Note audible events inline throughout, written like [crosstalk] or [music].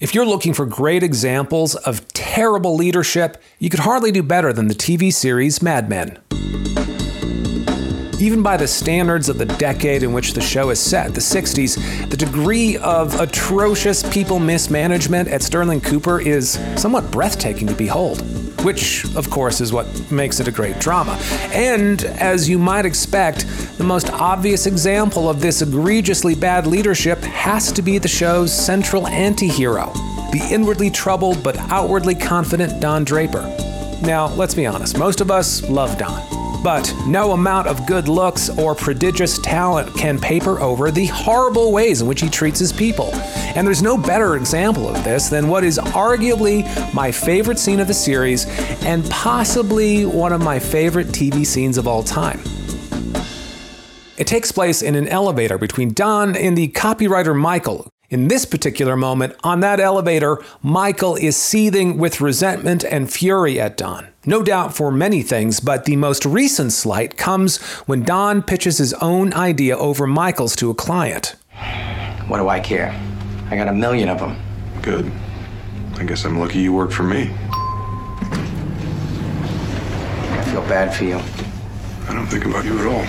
If you're looking for great examples of terrible leadership, you could hardly do better than the TV series Mad Men. Even by the standards of the decade in which the show is set, the 60s, the degree of atrocious people mismanagement at Sterling Cooper is somewhat breathtaking to behold. Which, of course, is what makes it a great drama. And, as you might expect, the most obvious example of this egregiously bad leadership has to be the show's central anti hero, the inwardly troubled but outwardly confident Don Draper. Now, let's be honest, most of us love Don. But no amount of good looks or prodigious talent can paper over the horrible ways in which he treats his people. And there's no better example of this than what is arguably my favorite scene of the series and possibly one of my favorite TV scenes of all time. It takes place in an elevator between Don and the copywriter Michael, in this particular moment, on that elevator, Michael is seething with resentment and fury at Don. No doubt for many things, but the most recent slight comes when Don pitches his own idea over Michael's to a client. What do I care? I got a million of them. Good. I guess I'm lucky you work for me. I feel bad for you. I don't think about you at all.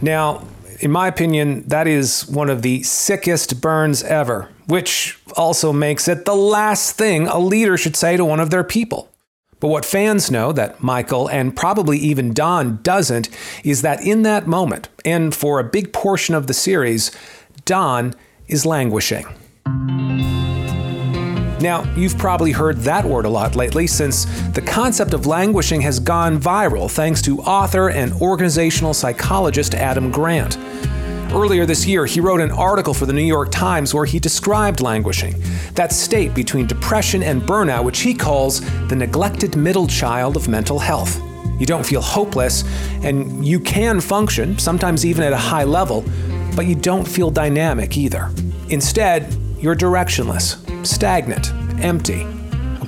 Now, in my opinion, that is one of the sickest burns ever, which also makes it the last thing a leader should say to one of their people. But what fans know that Michael and probably even Don doesn't is that in that moment, and for a big portion of the series, Don is languishing. Now, you've probably heard that word a lot lately since the concept of languishing has gone viral thanks to author and organizational psychologist Adam Grant. Earlier this year, he wrote an article for the New York Times where he described languishing, that state between depression and burnout, which he calls the neglected middle child of mental health. You don't feel hopeless, and you can function, sometimes even at a high level, but you don't feel dynamic either. Instead, you're directionless, stagnant, empty.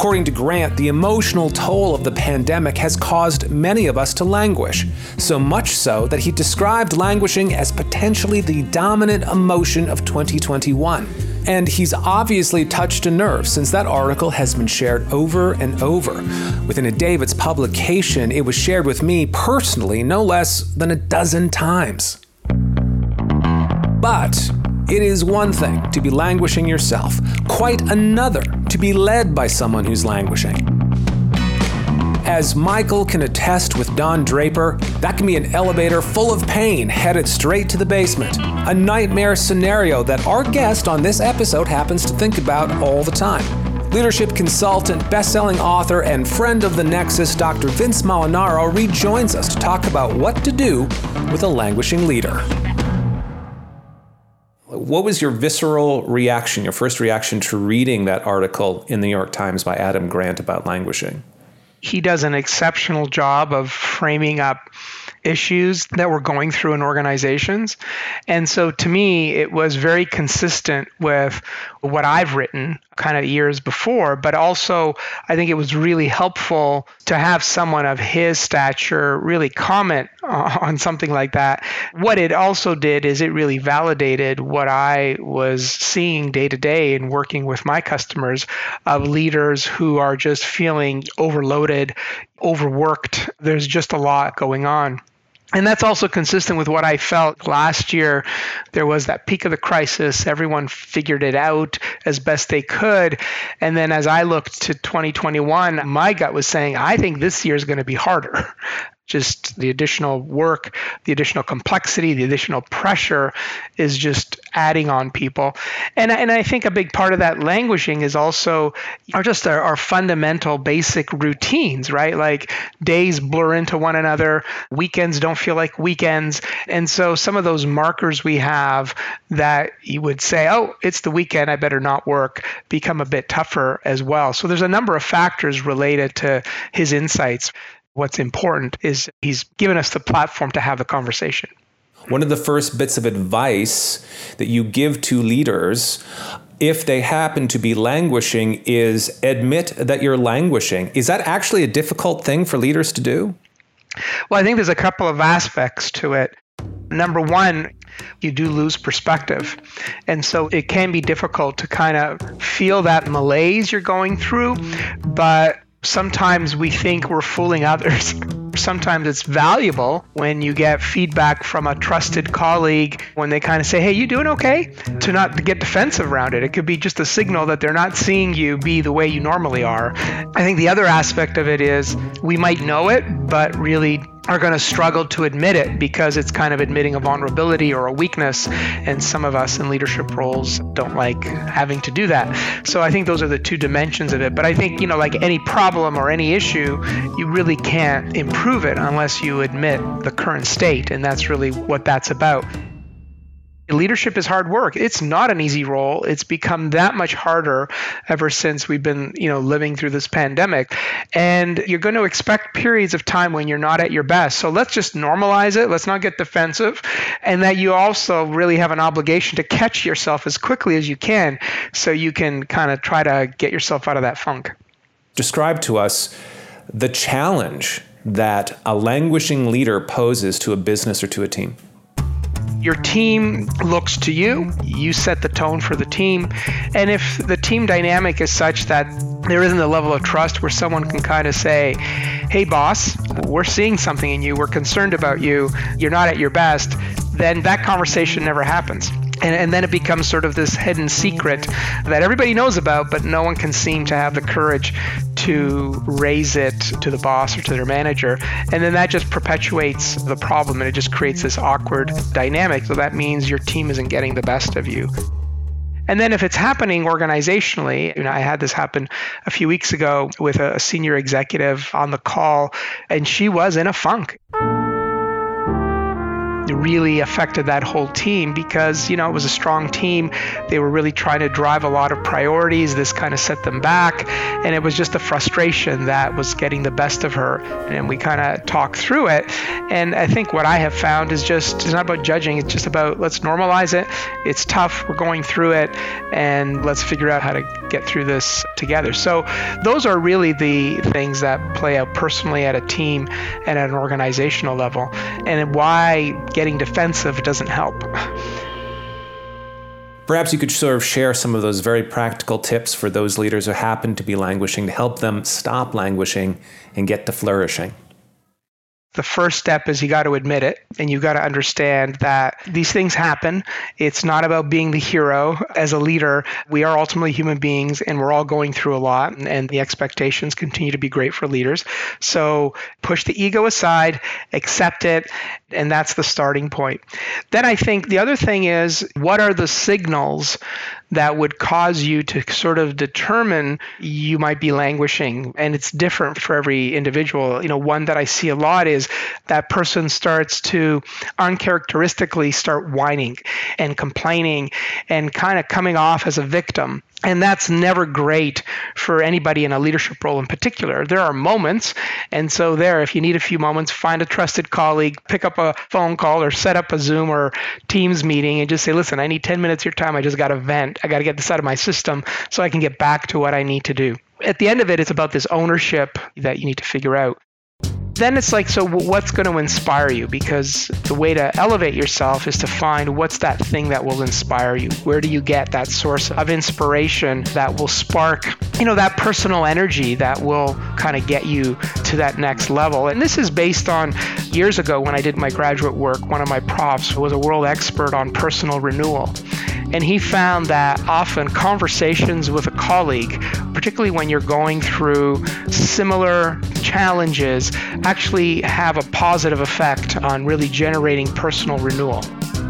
According to Grant, the emotional toll of the pandemic has caused many of us to languish, so much so that he described languishing as potentially the dominant emotion of 2021. And he's obviously touched a nerve since that article has been shared over and over. Within a day of its publication, it was shared with me personally no less than a dozen times. But it is one thing to be languishing yourself, quite another to be led by someone who's languishing. As Michael can attest with Don Draper, that can be an elevator full of pain headed straight to the basement. A nightmare scenario that our guest on this episode happens to think about all the time. Leadership consultant, best-selling author, and friend of the Nexus, Dr. Vince Molinaro rejoins us to talk about what to do with a languishing leader. What was your visceral reaction, your first reaction to reading that article in the New York Times by Adam Grant about languishing? He does an exceptional job of framing up issues that we're going through in organizations. And so to me, it was very consistent with what I've written kind of years before, but also I think it was really helpful to have someone of his stature really comment [laughs] on something like that. What it also did is it really validated what I was seeing day to day in working with my customers of leaders who are just feeling overloaded, overworked. There's just a lot going on. And that's also consistent with what I felt last year. There was that peak of the crisis. Everyone figured it out as best they could. And then as I looked to 2021, my gut was saying, I think this year is going to be harder [laughs] just the additional work, the additional complexity, the additional pressure is just adding on people. And, and I think a big part of that languishing is also are just our, our fundamental basic routines, right? Like days blur into one another, weekends don't feel like weekends. And so some of those markers we have that you would say, oh, it's the weekend, I better not work, become a bit tougher as well. So there's a number of factors related to his insights. What's important is he's given us the platform to have the conversation. One of the first bits of advice that you give to leaders if they happen to be languishing is admit that you're languishing. Is that actually a difficult thing for leaders to do? Well, I think there's a couple of aspects to it. Number one, you do lose perspective. And so it can be difficult to kind of feel that malaise you're going through, but sometimes we think we're fooling others. [laughs] Sometimes it's valuable when you get feedback from a trusted colleague when they kind of say, Hey, you doing okay? To not get defensive around it. It could be just a signal that they're not seeing you be the way you normally are. I think the other aspect of it is we might know it, but really are going to struggle to admit it because it's kind of admitting a vulnerability or a weakness. And some of us in leadership roles don't like having to do that. So I think those are the two dimensions of it. But I think, you know, like any problem or any issue, you really can't improve it unless you admit the current state. And that's really what that's about. Leadership is hard work. It's not an easy role. It's become that much harder ever since we've been, you know, living through this pandemic. And you're going to expect periods of time when you're not at your best. So let's just normalize it. Let's not get defensive. And that you also really have an obligation to catch yourself as quickly as you can so you can kind of try to get yourself out of that funk. Describe to us the challenge that a languishing leader poses to a business or to a team. Your team looks to you, you set the tone for the team. And if the team dynamic is such that there isn't a level of trust where someone can kind of say, Hey, boss, we're seeing something in you, we're concerned about you, you're not at your best, then that conversation never happens. And, and, then it becomes sort of this hidden secret that everybody knows about, but no one can seem to have the courage to raise it to the boss or to their manager. And then that just perpetuates the problem and it just creates this awkward dynamic. So that means your team isn't getting the best of you. And then if it's happening organizationally, you know, I had this happen a few weeks ago with a senior executive on the call, and she was in a funk really affected that whole team because, you know, it was a strong team. They were really trying to drive a lot of priorities. This kind of set them back. And it was just a frustration that was getting the best of her. And we kind of talked through it. And I think what I have found is just, it's not about judging, it's just about let's normalize it. It's tough. We're going through it. And let's figure out how to get through this together. So those are really the things that play out personally at a team and at an organizational level. And why getting defensive doesn't help. Perhaps you could sort of share some of those very practical tips for those leaders who happen to be languishing to help them stop languishing and get to flourishing the first step is you got to admit it and you got to understand that these things happen. It's not about being the hero as a leader. We are ultimately human beings and we're all going through a lot and the expectations continue to be great for leaders. So push the ego aside, accept it, and that's the starting point. Then I think the other thing is what are the signals that would cause you to sort of determine you might be languishing and it's different for every individual you know one that i see a lot is that person starts to uncharacteristically start whining and complaining and kind of coming off as a victim and that's never great for anybody in a leadership role in particular. There are moments. And so, there, if you need a few moments, find a trusted colleague, pick up a phone call or set up a Zoom or Teams meeting and just say, listen, I need 10 minutes of your time. I just got to vent. I got to get this out of my system so I can get back to what I need to do. At the end of it, it's about this ownership that you need to figure out then it's like, so what's going to inspire you? Because the way to elevate yourself is to find what's that thing that will inspire you. Where do you get that source of inspiration that will spark, you know, that personal energy that will kind of get you to that next level? And this is based on years ago when I did my graduate work, one of my profs was a world expert on personal renewal. And he found that often conversations with a colleague, particularly when you're going through similar challenges, actually have a positive effect on really generating personal renewal.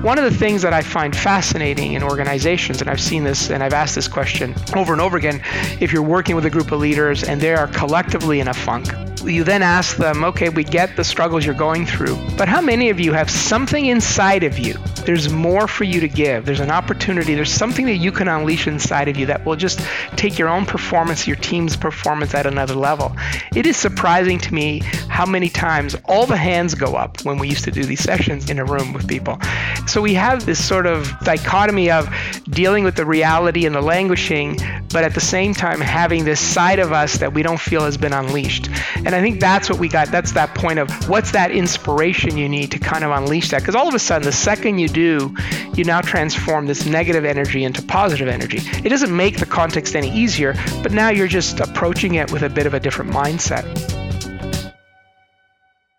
One of the things that I find fascinating in organizations, and I've seen this and I've asked this question over and over again if you're working with a group of leaders and they are collectively in a funk, you then ask them, okay, we get the struggles you're going through, but how many of you have something inside of you? There's more for you to give. There's an opportunity. There's something that you can unleash inside of you that will just take your own performance, your team's performance at another level. It is surprising to me how many times all the hands go up when we used to do these sessions in a room with people. So we have this sort of dichotomy of dealing with the reality and the languishing, but at the same time having this side of us that we don't feel has been unleashed. And I think that's what we got. That's that point of what's that inspiration you need to kind of unleash that. Because all of a sudden, the second you do, you now transform this negative energy into positive energy. It doesn't make the context any easier, but now you're just approaching it with a bit of a different mindset.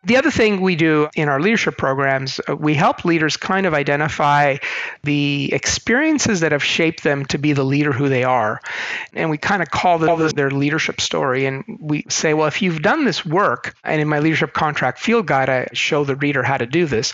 The other thing we do in our leadership programs, uh, we help leaders kind of identify the experiences that have shaped them to be the leader who they are. And we kind of call this their leadership story. And we say, well, if you've done this work, and in my leadership contract field guide, I show the reader how to do this,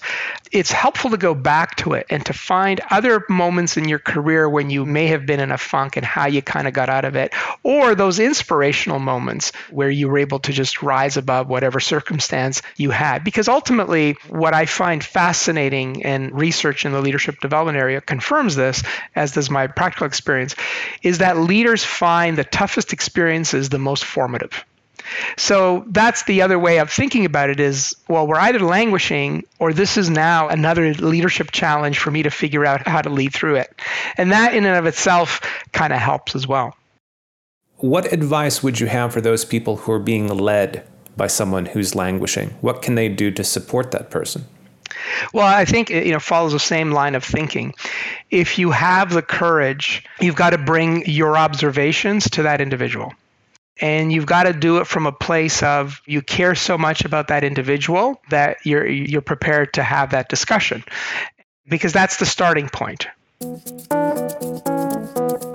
it's helpful to go back to it and to find other moments in your career when you may have been in a funk and how you kind of got out of it, or those inspirational moments where you were able to just rise above whatever circumstance you had. Because ultimately, what I find fascinating and research in the leadership development area confirms this, as does my practical experience, is that leaders find the toughest experiences the most formative. So that's the other way of thinking about it is well, we're either languishing or this is now another leadership challenge for me to figure out how to lead through it. And that in and of itself kind of helps as well. What advice would you have for those people who are being led by someone who's languishing? What can they do to support that person? Well, I think it you know follows the same line of thinking. If you have the courage, you've got to bring your observations to that individual. And you've got to do it from a place of you care so much about that individual that you're you're prepared to have that discussion. Because that's the starting point.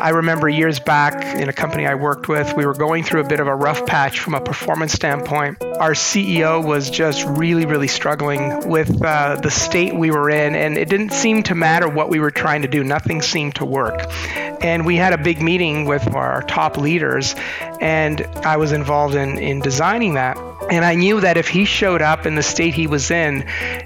I remember years back in a company I worked with, we were going through a bit of a rough patch from a performance standpoint. Our CEO was just really, really struggling with uh, the state we were in, and it didn't seem to matter what we were trying to do. Nothing seemed to work. And we had a big meeting with our top leaders, and I was involved in, in designing that. And I knew that if he showed up in the state he was in,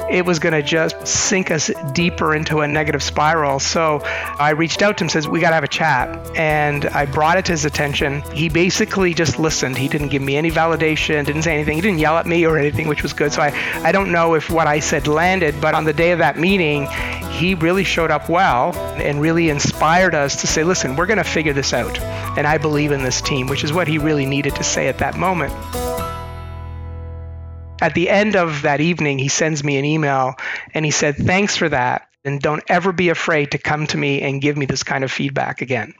it was going to just sink us deeper into a negative spiral. So I reached out to him, says, "We got to have a chat." And I brought it to his attention. He basically just listened. He didn't give me any validation, didn't say anything. He didn't yell at me or anything, which was good. So I, I don't know if what I said landed, but on the day of that meeting, he really showed up well and really inspired us to say, "Listen, we're going to figure this out." And I believe in this team, which is what he really needed to say at that moment at the end of that evening, he sends me an email and he said, Thanks for that. And don't ever be afraid to come to me and give me this kind of feedback again.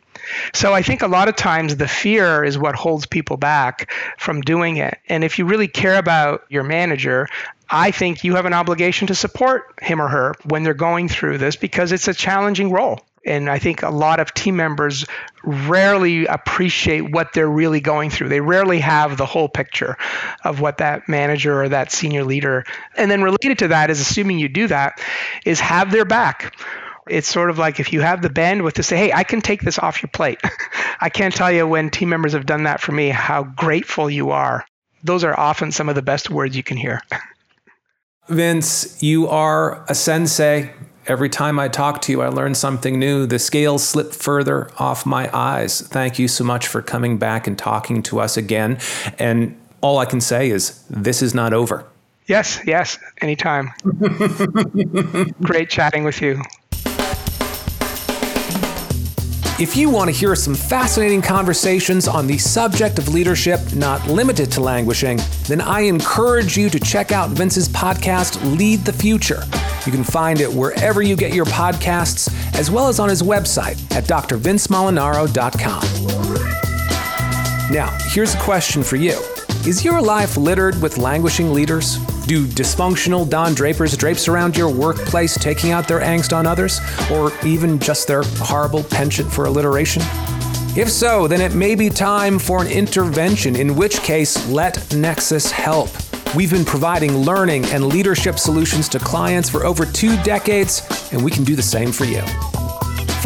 So I think a lot of times the fear is what holds people back from doing it. And if you really care about your manager, I think you have an obligation to support him or her when they're going through this because it's a challenging role. And I think a lot of team members rarely appreciate what they're really going through. They rarely have the whole picture of what that manager or that senior leader. And then related to that is assuming you do that, is have their back. It's sort of like if you have the bandwidth to say, hey, I can take this off your plate. [laughs] I can't tell you when team members have done that for me how grateful you are. Those are often some of the best words you can hear. [laughs] Vince, you are a sensei. Every time I talk to you, I learn something new. The scales slip further off my eyes. Thank you so much for coming back and talking to us again. And all I can say is, this is not over. Yes, yes, anytime. [laughs] Great chatting with you. If you want to hear some fascinating conversations on the subject of leadership, not limited to languishing, then I encourage you to check out Vince's podcast, Lead the Future. You can find it wherever you get your podcasts, as well as on his website at drvincemolinaro.com. Now, here's a question for you Is your life littered with languishing leaders? Do dysfunctional Don Drapers drapes around your workplace taking out their angst on others? Or even just their horrible penchant for alliteration? If so, then it may be time for an intervention, in which case, let Nexus help. We've been providing learning and leadership solutions to clients for over two decades, and we can do the same for you.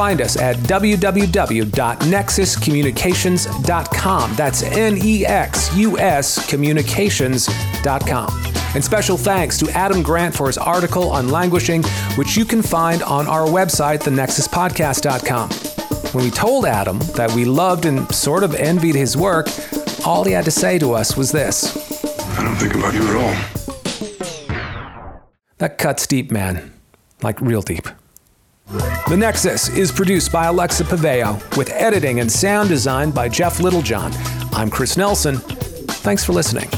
Find us at www.nexuscommunications.com. That's N E X U S communications.com. And special thanks to Adam Grant for his article on languishing, which you can find on our website, thenexuspodcast.com. When we told Adam that we loved and sort of envied his work, all he had to say to us was this I don't think about you at all. That cuts deep, man. Like real deep. The Nexus is produced by Alexa Paveo with editing and sound design by Jeff Littlejohn. I'm Chris Nelson. Thanks for listening.